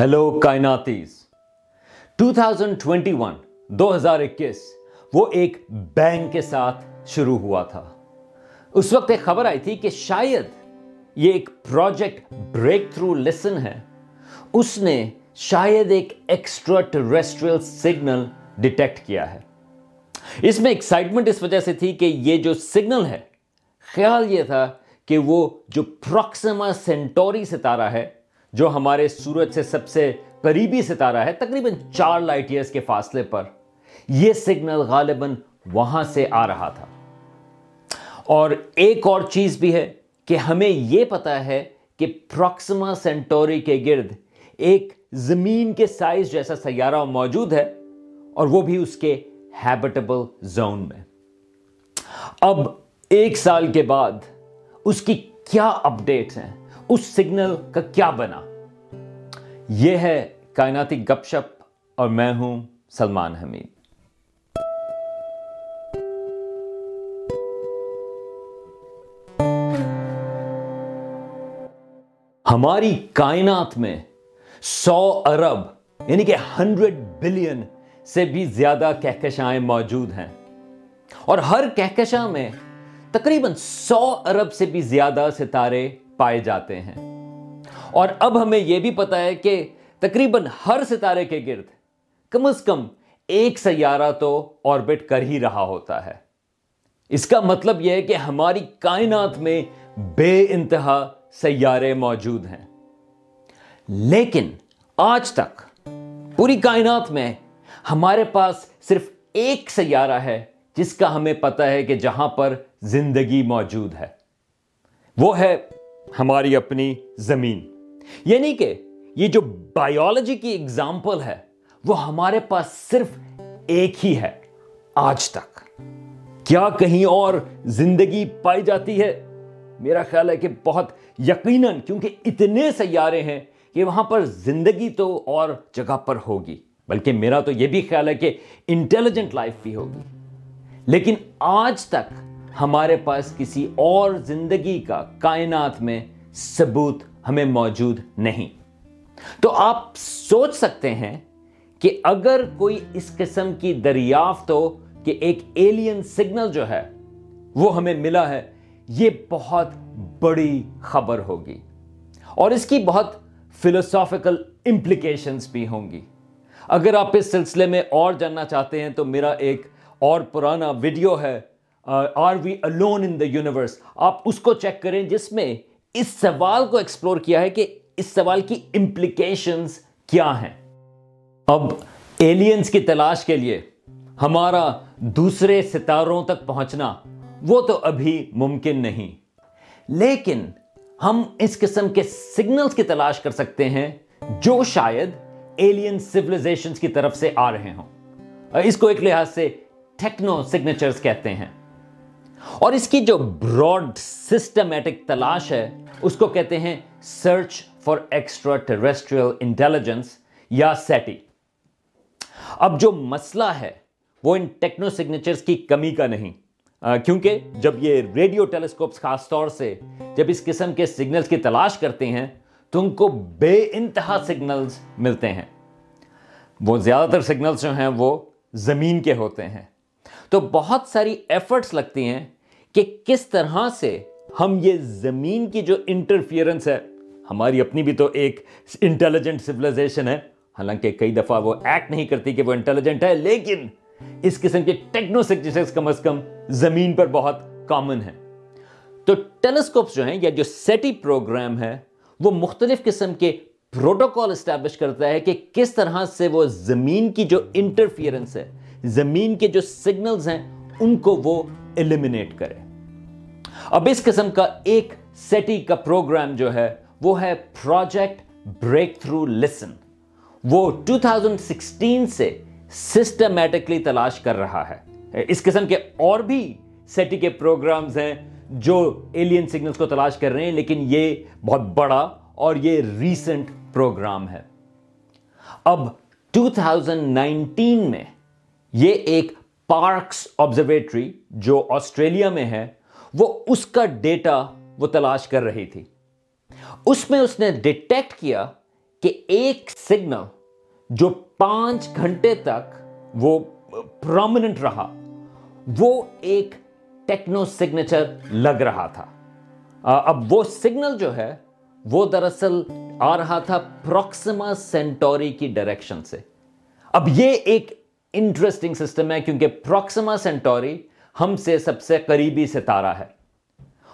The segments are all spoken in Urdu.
ہیلو کائناتیز 2021 دو ہزار اکیس وہ ایک بینک کے ساتھ شروع ہوا تھا۔ اس وقت ایک خبر آئی تھی کہ شاید یہ ایک پروجیکٹ بریک تھرو لسن ہے۔ اس نے شاید ایک ایکسٹرا ٹریسٹریل سگنل ڈیٹیکٹ کیا ہے۔ اس میں ایکسائٹمنٹ اس وجہ سے تھی کہ یہ جو سگنل ہے، خیال یہ تھا کہ وہ جو پروکسیما سینٹوری ستارہ ہے جو ہمارے سورج سے سب سے قریبی ستارہ ہے، تقریباً چار لائٹ ایئرس کے فاصلے پر۔ یہ سگنل غالباً وہاں سے آ رہا تھا۔ اور ایک اور چیز بھی ہے کہ ہمیں یہ پتا ہے کہ پروکسما سینٹوری کے گرد ایک زمین کے سائز جیسا سیارہ موجود ہے اور وہ بھی اس کے ہیبٹیبل زون میں۔ اب ایک سال کے بعد اس کی کیا اپڈیٹس ہیں؟ اس سگنل کا کیا بنا؟ یہ ہے کائناتی گپ شپ اور میں ہوں سلمان حمید۔ ہماری کائنات میں سو ارب یعنی کہ ہنڈریڈ بلین سے بھی زیادہ کہکشائیں موجود ہیں۔ اور ہر کہکشاں میں تقریباً سو ارب سے بھی زیادہ ستارے پائے جاتے ہیں۔ اور اب ہمیں یہ بھی پتا ہے کہ تقریباً ہر ستارے کے گرد کم از کم ایک سیارہ تو آربٹ کر ہی رہا ہوتا ہے۔ اس کا مطلب یہ ہے کہ ہماری کائنات میں بے انتہا سیارے موجود ہیں۔ لیکن آج تک پوری کائنات میں ہمارے پاس صرف ایک سیارہ ہے، جس کا ہمیں پتا ہے کہ جہاں پر زندگی موجود ہے۔ وہ ہے ہماری اپنی زمین۔ یعنی کہ یہ جو بایولوجی کی اگزامپل ہے، وہ ہمارے پاس صرف ایک ہی ہے، آج تک۔ کیا کہیں اور زندگی پائی جاتی ہے؟ میرا خیال ہے کہ بہت یقیناً، کیونکہ اتنے سیارے ہیں کہ وہاں پر زندگی تو اور جگہ پر ہوگی۔ بلکہ میرا تو یہ بھی خیال ہے کہ انٹیلیجنٹ لائف بھی ہوگی۔ لیکن آج تک ہمارے پاس کسی اور زندگی کا کائنات میں ثبوت ہمیں موجود نہیں۔ تو آپ سوچ سکتے ہیں کہ اگر کوئی اس قسم کی دریافت ہو کہ ایک ایلین سگنل جو ہے وہ ہمیں ملا ہے، یہ بہت بڑی خبر ہوگی۔ اور اس کی بہت فلوسافیکل امپلیکیشنز بھی ہوں گی۔ اگر آپ اس سلسلے میں اور جاننا چاہتے ہیں تو میرا ایک اور پرانا ویڈیو ہے۔ Are we alone in the universe? آپ اس کو چیک کریں جس میں اس سوال کو ایکسپلور کیا ہے کہ اس سوال کی امپلیکیشنز کیا ہیں۔ اب ایلینز کی تلاش کے لیے ہمارا دوسرے ستاروں تک پہنچنا وہ تو ابھی ممکن نہیں۔ لیکن ہم اس قسم کے سگنلز کی تلاش کر سکتے ہیں جو شاید ایلین سیولائزیشنز کی طرف سے آ رہے ہوں۔ اس کو ایک لحاظ سے ٹیکنو سگنیچرز کہتے ہیں۔ اور اس کی جو براڈ سسٹمیٹک تلاش ہے، اس کو کہتے ہیں search for extraterrestrial intelligence یا سیٹی اب جو مسئلہ ہے، وہ ان ٹیکنو سگنیچرز کی کمی کا نہیں۔ کیونکہ جب یہ ریڈیو ٹیلیسکوپس خاص طور سے جب اس قسم کے سگنلز کی تلاش کرتے ہیں، تو ان کو بے انتہا سگنلز ملتے ہیں۔ وہ زیادہ تر سگنلز جو ہیں، وہ زمین کے ہوتے ہیں۔ تو بہت ساری ایفرٹس لگتی ہیں کہ کس طرح سے ہم یہ زمین کی جو انٹرفیئرنس ہے، ہماری اپنی بھی تو ایک انٹیلیجنٹ سولیزیشن ہے، حالانکہ کئی دفعہ وہ ایکٹ نہیں کرتی کہ وہ انٹیلیجنٹ ہے، لیکن اس قسم کے ٹیکنو سگنیچرز کم از کم زمین پر بہت کامن ہے۔ تو ٹیلیسکوپس جو ہیں یا جو سیٹی پروگرام ہے، وہ مختلف قسم کے پروٹوکول اسٹیبلش کرتا ہے کہ کس طرح سے وہ زمین کی جو انٹرفیئرنس ہے زمین کے جو سگنلز ہیں، ان کو وہ ایلیمنیٹ کرے۔ اب اس قسم کا ایک سیٹی کا پروگرام جو ہے، وہ ہے پروجیکٹ بریک تھرو لسن وہ 2016 سے سسٹمیٹکلی تلاش کر رہا ہے۔ اس قسم کے اور بھی سیٹی کے پروگرامز ہیں جو ایلین سگنلز کو تلاش کر رہے ہیں، لیکن یہ بہت بڑا اور یہ ریسنٹ پروگرام ہے۔ اب 2019 میں یہ ایک پارکس آبزرویٹری جو آسٹریلیا میں ہے، وہ اس کا ڈیٹا وہ تلاش کر رہی تھی۔ اس میں اس نے ڈیٹیکٹ کیا کہ ایک سگنل جو پانچ گھنٹے تک وہ پرومیننٹ رہا، وہ ایک ٹیکنو سگنیچر لگ رہا تھا۔ اب وہ سگنل جو ہے، وہ دراصل آ رہا تھا پروکسما سینٹوری کی ڈائریکشن سے۔ اب یہ ایک انٹرسٹنگ سسٹم ہے کیونکہ پروکسما سینٹوری ہم سے سب سے قریبی ستارہ ہے۔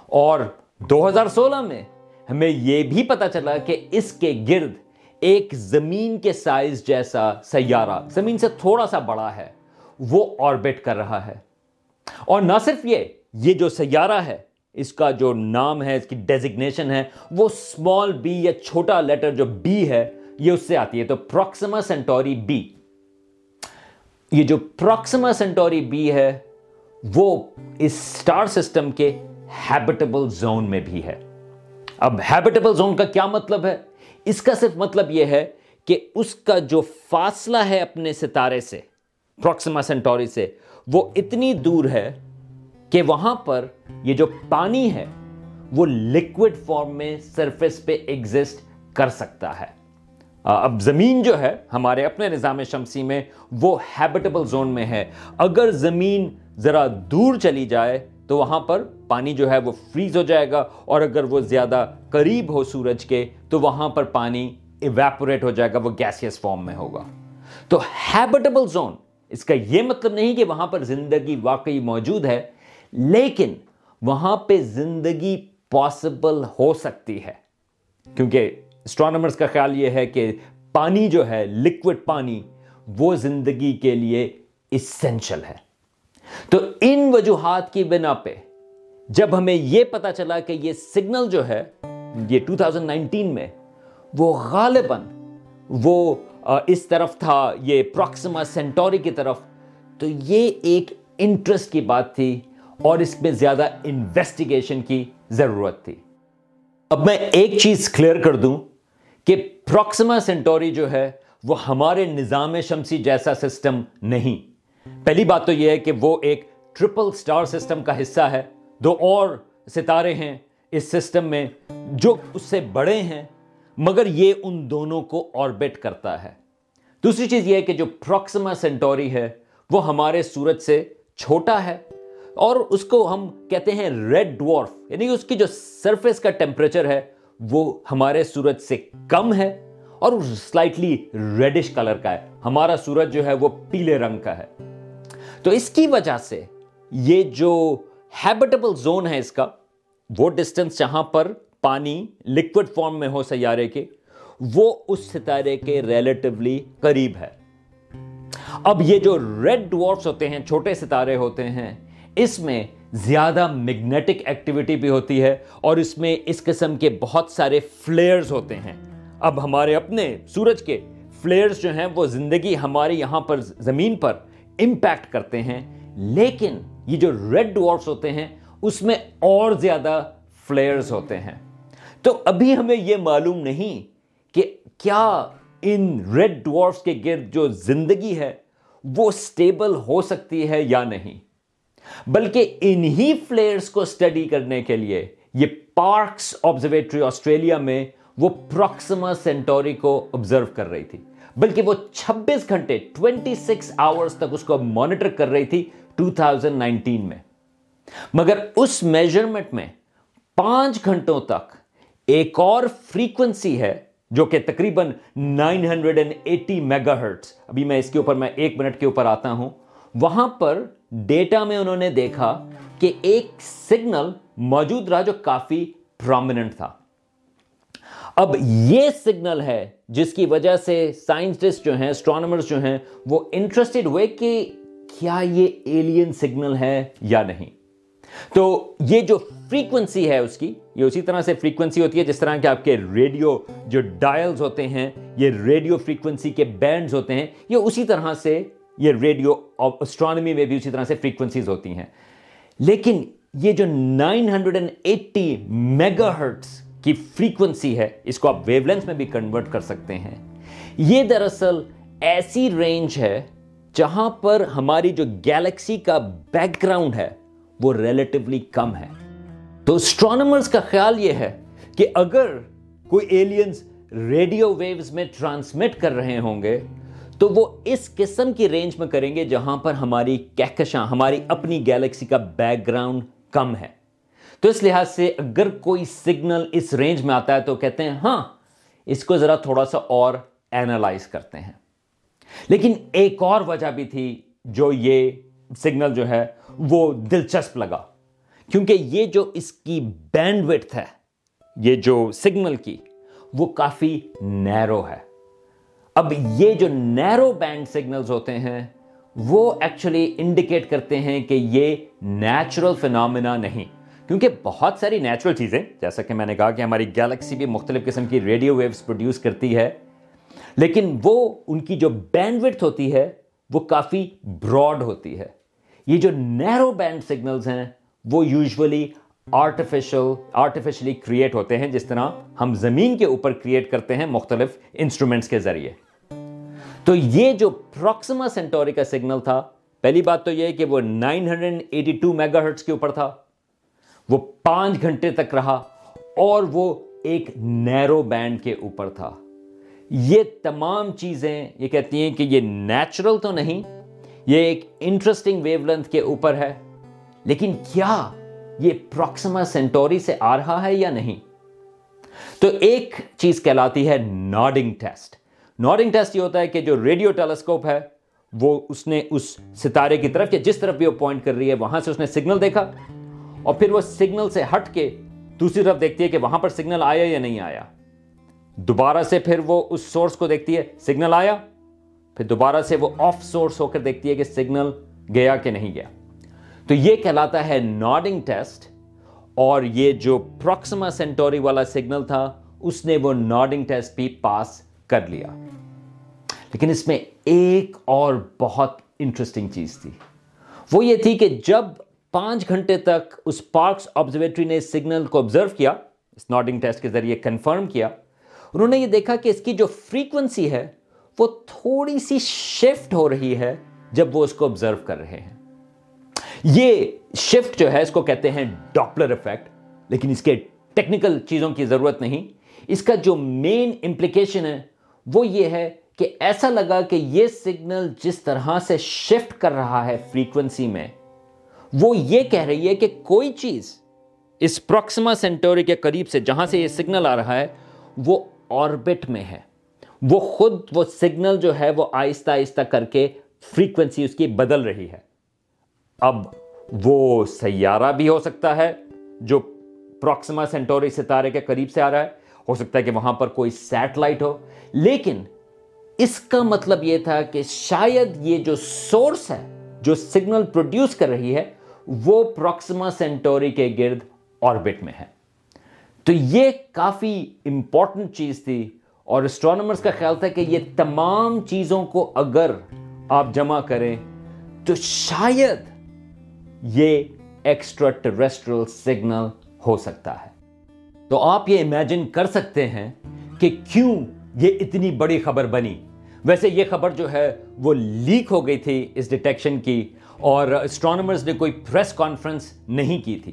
اور دو ہزار سولہ میں ہمیں یہ بھی پتا چلا کہ اس کے گرد ایک زمین کے سائز جیسا سیارہ، زمین سے تھوڑا سا بڑا ہے، وہ آربٹ کر رہا ہے۔ اور نہ صرف یہ یہ جو سیارہ ہے، اس کا جو نام ہے، اس کی ڈیزگنیشن ہے، وہ اسمال بی یا چھوٹا لیٹر جو بی ہے، یہ اس سے آتی ہے۔ تو پروکسما سینٹوری بی یہ جو پروکسما سینٹوری بی ہے، وہ اس سٹار سسٹم کے ہیبٹیبل زون میں بھی ہے. اب ہیبٹیبل زون کا کیا مطلب ہے؟ اس کا صرف مطلب یہ ہے کہ اس کا جو فاصلہ ہے اپنے ستارے سے پروکسما سینٹوری سے، وہ اتنی دور ہے کہ وہاں پر یہ جو پانی ہے، وہ لکوڈ فارم میں سرفیس پہ ایگزسٹ کر سکتا ہے۔ اب زمین جو ہے ہمارے اپنے نظام شمسی میں وہ ہیبٹیبل زون میں ہے۔ اگر زمین ذرا دور چلی جائے تو وہاں پر پانی جو ہے وہ فریز ہو جائے گا، اور اگر وہ زیادہ قریب ہو سورج کے تو وہاں پر پانی ایویپوریٹ ہو جائے گا، وہ گیسیس فارم میں ہوگا۔ تو ہیبٹیبل زون اس کا یہ مطلب نہیں کہ وہاں پر زندگی واقعی موجود ہے، لیکن وہاں پہ زندگی پاسبل ہو سکتی ہے۔ کیونکہ اسٹرانومرز کا خیال یہ ہے کہ پانی جو ہے لکوڈ پانی، وہ زندگی کے لیے اسینشل ہے۔ تو ان وجوہات کی بنا پہ جب ہمیں یہ پتا چلا کہ یہ سگنل جو ہے، یہ 2019 میں، وہ غالباً وہ اس طرف تھا، یہ پروکسما سینٹوری کی طرف، تو یہ ایک انٹرسٹ کی بات تھی اور اس میں زیادہ انویسٹیگیشن کی ضرورت تھی۔ اب میں ایک چیز کلیئر کر دوں۔ کہ پروکسما سینٹوری جو ہے وہ ہمارے نظام شمسی جیسا سسٹم نہیں۔ پہلی بات تو یہ ہے کہ وہ ایک ٹرپل سٹار سسٹم کا حصہ ہے۔ دو اور ستارے ہیں اس سسٹم میں جو اس سے بڑے ہیں، مگر یہ ان دونوں کو آربٹ کرتا ہے۔ دوسری چیز یہ ہے کہ جو پروکسما سینٹوری ہے، وہ ہمارے سورج سے چھوٹا ہے اور اس کو ہم کہتے ہیں ریڈ ڈوارف یعنی اس کی جو سرفیس کا ٹیمپریچر ہے وہ ہمارے سورج سے کم ہے اور سلائٹلی ریڈش کلر کا ہے۔ ہمارا سورج جو ہے وہ پیلے رنگ کا ہے۔ تو اس کی وجہ سے یہ جو ہیبٹیبل زون ہے اس کا، وہ ڈسٹنس جہاں پر پانی لکوڈ فارم میں ہو سیارے کے، وہ اس ستارے کے ریلیٹیولی قریب ہے۔ اب یہ جو ریڈ ڈوارفس ہوتے ہیں، چھوٹے ستارے ہوتے ہیں، اس میں زیادہ میگنیٹک ایکٹیویٹی بھی ہوتی ہے اور اس میں اس قسم کے بہت سارے فلیئرز ہوتے ہیں۔ اب ہمارے اپنے سورج کے فلیئرز جو ہیں وہ زندگی ہمارے یہاں پر زمین پر امپیکٹ کرتے ہیں۔ لیکن یہ جو ریڈ ڈوارفس ہوتے ہیں، اس میں اور زیادہ فلیئرز ہوتے ہیں۔ تو ابھی ہمیں یہ معلوم نہیں کہ کیا ان ریڈ ڈوارفس کے گرد جو زندگی ہے، وہ سٹیبل ہو سکتی ہے یا نہیں۔ بلکہ انہی فلیئرز کو سٹڈی کرنے کے لیے یہ پارکس آبزرویٹری آسٹریلیا میں وہ پروکسما سینٹوری کو آبزرو کر رہی تھی۔ بلکہ وہ چھبیس گھنٹے ٹوینٹی سکس تک اس کو مانیٹر کر رہی تھی ٹو تھاؤزینڈ نائنٹین میں۔ مگر اس میجرمنٹ میں پانچ گھنٹوں تک ایک اور فریکوینسی ہے جو کہ تقریباً nine hundred and eighty megahertz ابھی میں اس کے اوپر، میں ایک منٹ کے اوپر آتا ہوں۔ وہاں پر ڈیٹا میں انہوں نے دیکھا کہ ایک سگنل موجود رہا جو کافی پرومیننٹ تھا۔ اب یہ سگنل ہے جس کی وجہ سے سائنسٹسٹ جو ہیں اسٹرانومرز جو ہیں، وہ انٹرسٹڈ ہوئے کہ کیا یہ ایلین سگنل ہے یا نہیں۔ تو یہ جو فریکوینسی ہے اس کی، یہ اسی طرح سے فریکوینسی ہوتی ہے جس طرح کہ آپ کے ریڈیو جو ڈائلز ہوتے ہیں، یہ ریڈیو فریکوینسی کے بینڈز ہوتے ہیں، یہ اسی طرح سے یہ ریڈیو اسٹرانومی میں بھی اسی طرح سے فریکوینسیز ہوتی ہیں۔ لیکن یہ جو nine hundred and eighty megahertz کی فریکوینسی ہے، اس کو آپ ویو لینس میں بھی کنورٹ کر سکتے ہیں۔ یہ دراصل ایسی رینج ہے جہاں پر ہماری جو گیلیکسی کا بیک گراؤنڈ ہے، وہ ریلیٹیولی کم ہے۔ تو اسٹرانومرز کا خیال یہ ہے کہ اگر کوئی ایلینز ریڈیو ویوز میں ٹرانسمٹ کر رہے ہوں گے تو وہ اس قسم کی رینج میں کریں گے جہاں پر ہماری کہکشاں، ہماری اپنی گیلیکسی کا بیک گراؤنڈ کم ہے۔ تو اس لحاظ سے اگر کوئی سگنل اس رینج میں آتا ہے تو کہتے ہیں ہاں اس کو ذرا تھوڑا سا اور اینالائز کرتے ہیں۔ لیکن ایک اور وجہ بھی تھی جو یہ سگنل جو ہے، وہ دلچسپ لگا۔ کیونکہ یہ جو اس کی بینڈ وتھ ہے، یہ جو سگنل کی، وہ کافی نیرو ہے۔ اب یہ جو نیرو بینڈ سگنلز ہوتے ہیں، وہ ایکچولی انڈیکیٹ کرتے ہیں کہ یہ نیچرل فینومینا نہیں. کیونکہ بہت ساری نیچرل چیزیں، جیسا کہ میں نے کہا کہ ہماری گیلیکسی بھی مختلف قسم کی ریڈیو ویوز پروڈیوس کرتی ہے، لیکن وہ ان کی جو بینڈ وتھ ہوتی ہے، وہ کافی براڈ ہوتی ہے. یہ جو نیرو بینڈ سگنلز ہیں، وہ یوزولی آرٹیفیشل آرٹیفیشلی کریٹ ہوتے ہیں، جس طرح ہم زمین کے اوپر کریٹ کرتے ہیں مختلف انسٹرومنٹس کے ذریعے. تو یہ جو پروکسما سینٹوری کا سگنل تھا، پہلی بات تو یہ کہ وہ 982 میگا ہرٹس کے اوپر تھا، وہ پانچ گھنٹے تک رہا اور وہ ایک نیرو بینڈ کے اوپر تھا۔ یہ تمام چیزیں یہ کہتی ہیں کہ یہ نیچرل تو نہیں، یہ ایک انٹرسٹنگ ویو لینتھ کے اوپر ہے، لیکن کیا یہ پروکسما سینٹوری سے آ رہا ہے یا نہیں؟ تو ایک چیز کہلاتی ہے ناڈنگ ٹیسٹ ناڈنگ ٹیسٹ یہ ہوتا ہے کہ جو ریڈیو ٹیلیسکوپ ہے، وہ اس نے اس ستارے کی طرف یا جس طرف بھی وہ پوائنٹ کر رہی ہے، وہاں سے اس نے سگنل دیکھا اور پھر وہ سگنل سے ہٹ کے دوسری طرف دیکھتی ہے کہ وہاں پر سگنل آیا یا نہیں آیا۔ دوبارہ سے پھر وہ اس سورس کو دیکھتی ہے سگنل آیا۔ پھر دوبارہ سے وہ آف سورس ہو کر دیکھتی ہے کہ سگنل گیا کہ نہیں گیا۔ تو یہ کہلاتا ہے ناڈنگ ٹیسٹ اور یہ جو پروکسما سینٹوری والا سگنل تھا، اس نے وہ ناڈنگ ٹیسٹ بھی پاس کر لیا۔ لیکن اس میں ایک اور بہت انٹرسٹنگ چیز تھی۔ وہ یہ تھی کہ جب پانچ گھنٹے تک اس پارکس آبزرویٹری نے سگنل کو آبزرو کیا اس ناڈنگ ٹیسٹ کے ذریعے کنفرم کیا، انہوں نے یہ دیکھا کہ اس کی جو فریکوینسی ہے، وہ تھوڑی سی شفٹ ہو رہی ہے جب وہ اس کو آبزرو کر رہے ہیں۔ یہ شفٹ جو ہے، اس کو کہتے ہیں ڈاپلر افیکٹ لیکن اس کے ٹیکنیکل چیزوں کی ضرورت نہیں۔ اس کا جو مین امپلیکیشن ہے وہ یہ ہے کہ ایسا لگا کہ یہ سگنل جس طرح سے شفٹ کر رہا ہے فریکوینسی میں، وہ یہ کہہ رہی ہے کہ کوئی چیز اس پروکسما سینٹوری کے قریب سے جہاں سے یہ سگنل آ رہا ہے، وہ آربٹ میں ہے۔ وہ خود وہ سگنل جو ہے، وہ آہستہ آہستہ کر کے فریکوینسی اس کی بدل رہی ہے۔ اب وہ سیارہ بھی ہو سکتا ہے جو پروکسما سینٹوری ستارے کے قریب سے آ رہا ہے۔ ہو سکتا ہے کہ وہاں پر کوئی سیٹلائٹ ہو۔ لیکن اس کا مطلب یہ تھا کہ شاید یہ جو سورس ہے، جو سگنل پروڈیوس کر رہی ہے، وہ پروکسما سینٹوری کے گرد آربٹ میں ہے۔ تو یہ کافی امپورٹنٹ چیز تھی اور اسٹرانومرز کا خیال تھا کہ یہ تمام چیزوں کو اگر آپ جمع کریں تو شاید یہ ایکسٹرا ٹریسٹرل سگنل ہو سکتا ہے۔ تو آپ یہ امیجن کر سکتے ہیں کہ کیوں یہ اتنی بڑی خبر بنی۔ ویسے یہ خبر جو ہے وہ لیک ہو گئی تھی اس ڈیٹیکشن کی اور اسٹرانومرز نے کوئی پریس کانفرنس نہیں کی تھی۔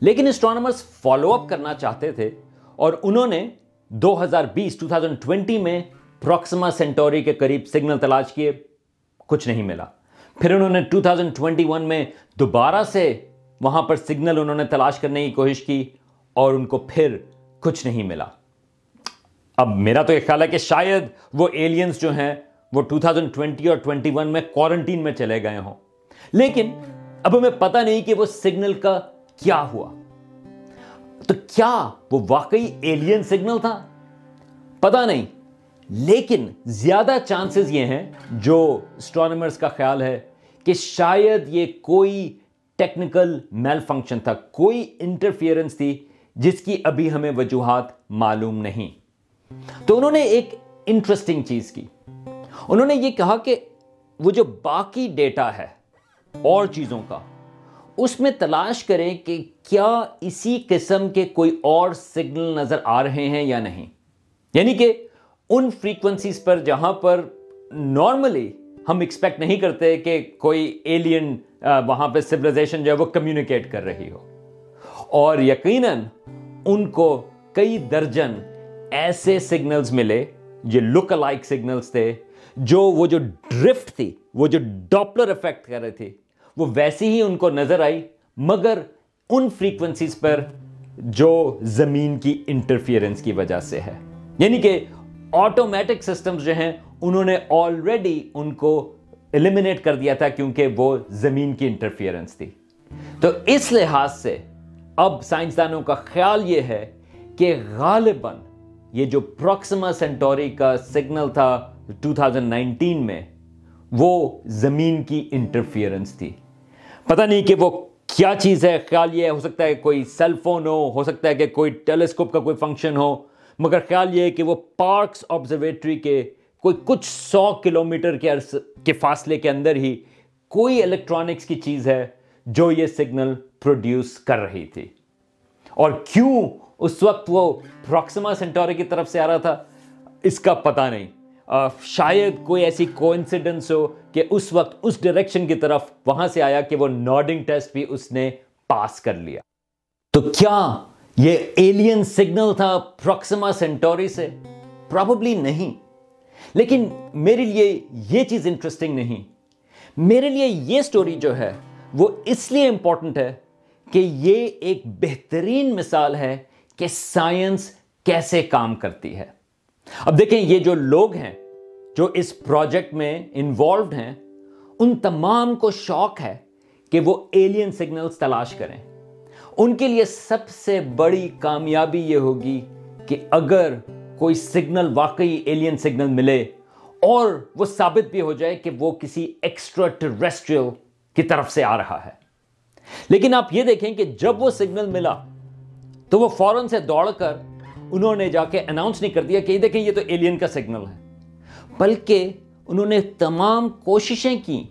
لیکن اسٹرانومرز فالو اپ کرنا چاہتے تھے اور انہوں نے دو ہزار بیس ٹو تھاؤزینڈ ٹوینٹی میں پروکسما سینٹوری کے قریب سگنل تلاش کیے، کچھ نہیں ملا۔ پھر انہوں نے ٹو تھاؤزینڈ ٹوینٹی ون میں دوبارہ سے وہاں پر سگنل انہوں نے تلاش کرنے کی کوشش کی اور ان کو پھر کچھ نہیں ملا۔ اب میرا تو یہ خیال ہے کہ شاید وہ ایلینز جو ہیں وہ 2020 اور 21 میں کوارنٹین میں چلے گئے ہوں۔ لیکن اب ہمیں پتہ نہیں کہ وہ سگنل کا کیا ہوا۔ تو کیا وہ واقعی ایلین سگنل تھا؟ پتا نہیں۔ لیکن زیادہ چانسز یہ ہیں، جو اسٹرانومرز کا خیال ہے، کہ شاید یہ کوئی ٹیکنیکل میل فنکشن تھا، کوئی انٹرفیئرنس تھی، جس کی ابھی ہمیں وجوہات معلوم نہیں۔ تو انہوں نے ایک انٹرسٹنگ چیز کی۔ انہوں نے یہ کہا کہ وہ جو باقی ڈیٹا ہے اور چیزوں کا، اس میں تلاش کریں کہ کیا اسی قسم کے کوئی اور سگنل نظر آ رہے ہیں یا نہیں۔ یعنی کہ ان فریکوینسیز پر جہاں پر نارملی ہم ایکسپیکٹ نہیں کرتے کہ کوئی ایلین وہاں پہ سولیزیشن جو ہے وہ کمیونیکیٹ کر رہی ہو۔ اور یقیناً ان کو کئی درجن ایسے سگنلز ملے یہ لک لائک سگنلز تھے، جو وہ جو ڈرفٹ تھی، وہ جو ڈاپلر افیکٹ کر رہے تھے، وہ ویسی ہی ان کو نظر آئی، مگر ان فریکوینسیز پر جو زمین کی انٹرفیئرنس کی وجہ سے ہے۔ یعنی کہ آٹومیٹک سسٹمز جو ہیں، انہوں نے آلریڈی ان کو ایلیمنیٹ کر دیا تھا کیونکہ وہ زمین کی انٹرفیئرنس تھی۔ تو اس لحاظ سے اب سائنسدانوں کا خیال یہ ہے کہ غالباً یہ جو پروکسما سینٹوری کا سگنل تھا 2019 میں، وہ زمین کی انٹرفیئرنس تھی۔ پتہ نہیں کہ وہ کیا چیز ہے، خیال یہ ہو سکتا ہے کوئی سیل فون ہو ہو سکتا ہے کہ کوئی ٹیلیسکوپ کا کوئی فنکشن ہو، مگر خیال یہ ہے کہ وہ پارکس آبزرویٹری کے کوئی کچھ سو کلومیٹر کے کے فاصلے کے اندر ہی کوئی الیکٹرانکس کی چیز ہے جو یہ سگنل پروڈیوس کر رہی تھی۔ اور کیوں اس وقت وہ پروکسما سینٹوری کی طرف سے آ رہا تھا۔ اس کا پتہ نہیں۔ شاید کوئی ایسی کوئنسیڈنس ہو کہ اس وقت اس ڈائریکشن کی طرف وہاں سے آیا کہ وہ نارڈنگ ٹیسٹ بھی اس نے پاس کر لیا۔ تو کیا یہ ایلین سگنل تھا پروکسما سینٹوری سے؟ پرابلی نہیں۔ لیکن میرے لیے یہ چیز انٹرسٹنگ نہیں۔ میرے لیے یہ سٹوری جو ہے وہ اس لیے امپورٹنٹ ہے کہ یہ ایک بہترین مثال ہے کہ سائنس کیسے کام کرتی ہے۔ اب دیکھیں یہ جو لوگ ہیں جو اس پروجیکٹ میں انوالوڈ ہیں، ان تمام کو شوق ہے کہ وہ ایلین سگنلز تلاش کریں۔ ان کے لیے سب سے بڑی کامیابی یہ ہوگی کہ اگر کوئی سگنل واقعی ایلین سگنل ملے اور وہ ثابت بھی ہو جائے کہ وہ کسی ایکسٹرا ٹریسٹریل کی طرف سے آ رہا ہے۔ لیکن آپ یہ دیکھیں کہ جب وہ سگنل ملا تو وہ فوراً سے دوڑ کر انہوں نے جا کے اناؤنس نہیں کر دیا کہ دیکھیں یہ تو ایلین کا سگنل ہے۔ بلکہ انہوں نے تمام کوششیں کی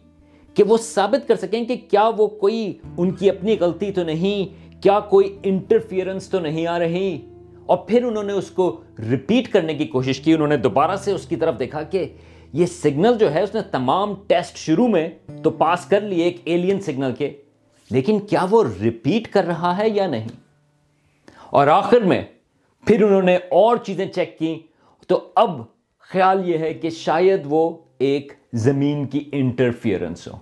کہ وہ ثابت کر سکیں کہ کیا وہ کوئی ان کی اپنی غلطی تو نہیں، کیا کوئی انٹرفیئرنس تو نہیں آ رہی۔ اور پھر انہوں نے اس کو ریپیٹ کرنے کی کوشش کی، انہوں نے دوبارہ سے اس کی طرف دیکھا کہ یہ سگنل جو ہے اس نے تمام ٹیسٹ شروع میں تو پاس کر لیے ایک ایلین سگنل کے۔ لیکن کیا وہ ریپیٹ کر رہا ہے یا نہیں؟ اور آخر میں پھر انہوں نے اور چیزیں چیک کی تو اب خیال یہ ہے کہ شاید وہ ایک زمین کی انٹرفیئرنس ہو۔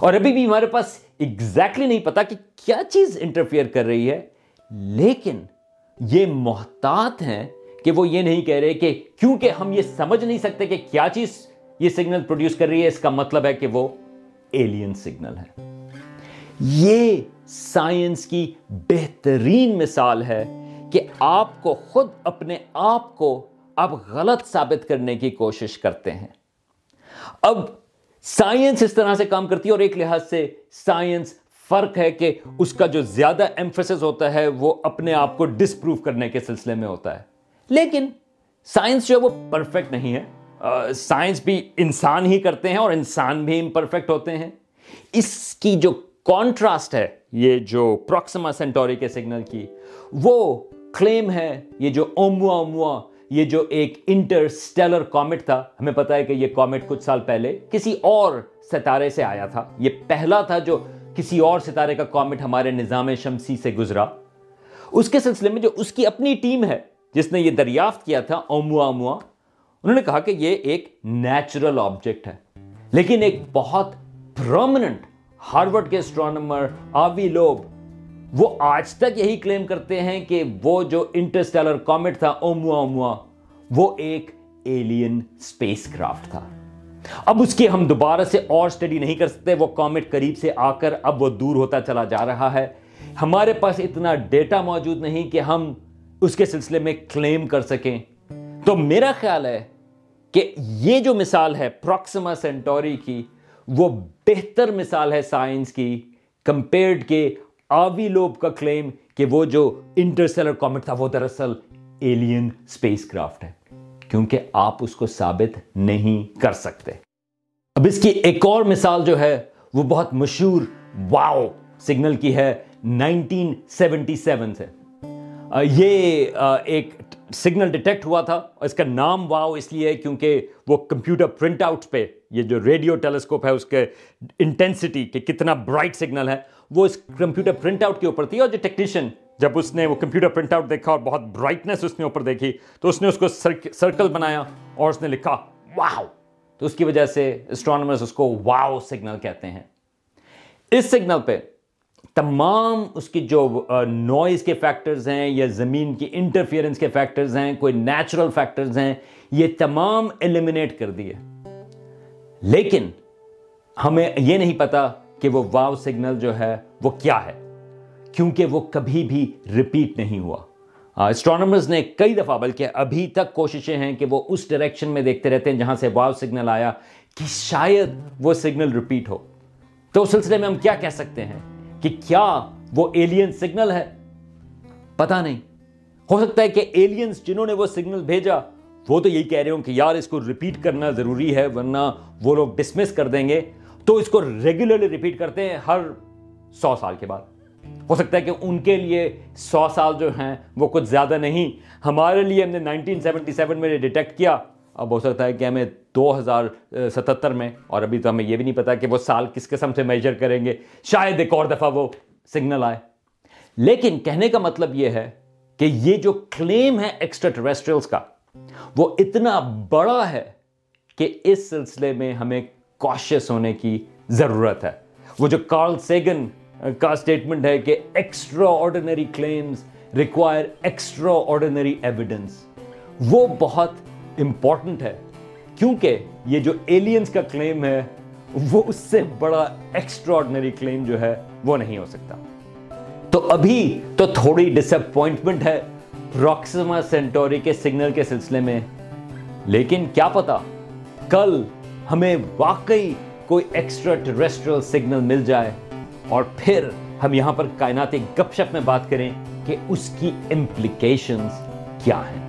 اور ابھی بھی ہمارے پاس ایگزیکٹلی نہیں پتا کہ کیا چیز انٹرفیئر کر رہی ہے۔ لیکن یہ محتاط ہیں کہ وہ یہ نہیں کہہ رہے کہ کیونکہ ہم یہ سمجھ نہیں سکتے کہ کیا چیز یہ سگنل پروڈیوس کر رہی ہے، اس کا مطلب ہے کہ وہ ایلین سگنل ہے۔ یہ سائنس کی بہترین مثال ہے کہ آپ کو خود اپنے آپ کو اب غلط ثابت کرنے کی کوشش کرتے ہیں۔ اب سائنس اس طرح سے کام کرتی ہے اور ایک لحاظ سے سائنس فرق ہے کہ اس کا جو زیادہ ایمفسس ہوتا ہے وہ اپنے آپ کو ڈسپروف کرنے کے سلسلے میں ہوتا ہے۔ لیکن سائنس جو ہے وہ پرفیکٹ نہیں ہے۔ سائنس بھی انسان ہی کرتے ہیں اور انسان بھی امپرفیکٹ ہوتے ہیں۔ اس کی جو کانٹراسٹ ہے یہ جو پروکسما سینٹوری کے سگنل کی، وہ کلیم ہے، یہ جو اوموا اوموا یہ جو ایک انٹر سٹیلر کامٹ تھا. ہمیں پتا ہے کہ یہ کامٹ کچھ سال پہلے کسی اور ستارے سے آیا تھا. یہ پہلا تھا جو کسی اور ستارے کا کامٹ ہمارے نظام شمسی سے گزرا. اس کے سلسلے میں جو اس کی اپنی ٹیم ہے، جس نے یہ دریافت کیا تھا اوموا اوموا انہوں نے کہا کہ یہ ایک نیچرل آبجیکٹ ہے. لیکن ایک بہت پرومننٹ ہارورڈ کے اسٹرانمر آوی لوب، وہ آج تک یہی کلیم کرتے ہیں کہ وہ جو انٹرسٹیلر کامٹ تھا اوموا اوموا وہ ایک ایلین سپیس کرافٹ تھا۔ اب اس کی ہم دوبارہ سے اور سٹڈی نہیں کر سکتے، وہ کامٹ قریب سے آ کر اب وہ دور ہوتا چلا جا رہا ہے۔ ہمارے پاس اتنا ڈیٹا موجود نہیں کہ ہم اس کے سلسلے میں کلیم کر سکیں۔ تو میرا خیال ہے کہ یہ جو مثال ہے پروکسما سینٹوری کی وہ بہتر مثال ہے سائنس کی کمپیئرڈ کے آوی لوب کا کلیم کہ وہ جو انٹرسلر کامٹ تھا وہ دراصل ایلین سپیس کرافٹ ہے، کیونکہ آپ اس کو ثابت نہیں کر سکتے۔ اب اس کی ایک اور مثال جو ہے، وہ بہت مشہور واؤ سگنل کی ہے، نائنٹین سیونٹی سیون سے۔ یہ ایک سگنل ڈیٹیکٹ ہوا تھا اور اس کا نام واؤ اس لیے کیونکہ وہ کمپیوٹر پرنٹ آؤٹ پہ یہ جو ریڈیو ٹیلیسکوپ ہے، اس کے انٹینسٹی کہ کتنا برائٹ سگنل ہے، وہ اس کمپیوٹر پرنٹ آؤٹ کے اوپر تھی اور جو ٹیکنیشین جب اس نے وہ کمپیوٹر پرنٹ آؤٹ دیکھا اور بہت برائٹنس اس نے اوپر دیکھی، تو اس نے اس کو سرکل بنایا اور اس نے لکھا واو تو اس کی وجہ سے اسٹرانومرز اس کو واو سگنل کہتے ہیں۔ اس سگنل پہ تمام اس کی جو نوائز کے فیکٹرز ہیں یا زمین کی انٹرفیئرنس کے فیکٹرز ہیں، کوئی نیچرل فیکٹرز ہیں، یہ تمام ایلیمنیٹ کر دیے۔ لیکن ہمیں یہ نہیں پتا کہ وہ واو سگنل جو ہے وہ کیا ہے، کیونکہ وہ کبھی بھی ریپیٹ نہیں ہوا۔ اسٹرانومرز نے کئی دفعہ، بلکہ ابھی تک کوششیں ہیں کہ وہ اس ڈائریکشن میں دیکھتے رہتے ہیں جہاں سے واو سگنل آیا کہ شاید وہ سگنل ریپیٹ ہو۔ تو اس سلسلے میں ہم کیا کہہ سکتے ہیں کہ کیا وہ ایلین سگنل ہے؟ پتا نہیں۔ ہو سکتا ہے کہ ایلینز جنہوں نے وہ سگنل بھیجا وہ تو یہی کہہ رہے ہوں کہ یار اس کو ریپیٹ کرنا ضروری ہے، ورنہ وہ لوگ ڈسمس کر دیں گے۔ تو اس کو ریگولرلی ریپیٹ کرتے ہیں ہر سو سال کے بعد۔ ہو سکتا ہے کہ ان کے لیے سو سال جو ہیں وہ کچھ زیادہ نہیں۔ ہمارے لیے ہم نے نائنٹین سیونٹی سیون میں ڈیٹیکٹ کیا۔ اب ہو سکتا ہے کہ ہمیں دو ہزار ستتر میں، اور ابھی تو ہمیں یہ بھی نہیں پتا کہ وہ سال کس قسم سے میجر کریں گے۔ شاید ایک اور دفعہ وہ سگنل آئے۔ لیکن کہنے کا مطلب یہ ہے کہ یہ جو کلیم ہے ایکسٹرا ٹریسٹریلس کا وہ اتنا بڑا ہے کہ اس سلسلے میں ہمیں کوشس ہونے کی ضرورت ہے۔ وہ جو کارل سیگن کا اسٹیٹمنٹ ہے کہ extraordinary claims require extraordinary evidence وہ بہت امپورٹنٹ ہے، کیونکہ یہ جو ایلینز کا کلیم ہے، وہ اس سے بڑا ایکسٹرا آرڈینری کلیم جو ہے، وہ نہیں ہو سکتا۔ تو ابھی تو تھوڑی ڈس اپوائنٹمنٹ ہے۔ پروکسما سینٹوری کے سگنل کے سلسلے میں۔ لیکن کیا پتا، کل ہمیں واقعی کوئی ایکسٹرا ٹریسٹرل سگنل مل جائے۔ اور پھر ہم یہاں پر کائناتی گپ شپ میں بات کریں کہ اس کی امپلیکیشنز کیا ہیں۔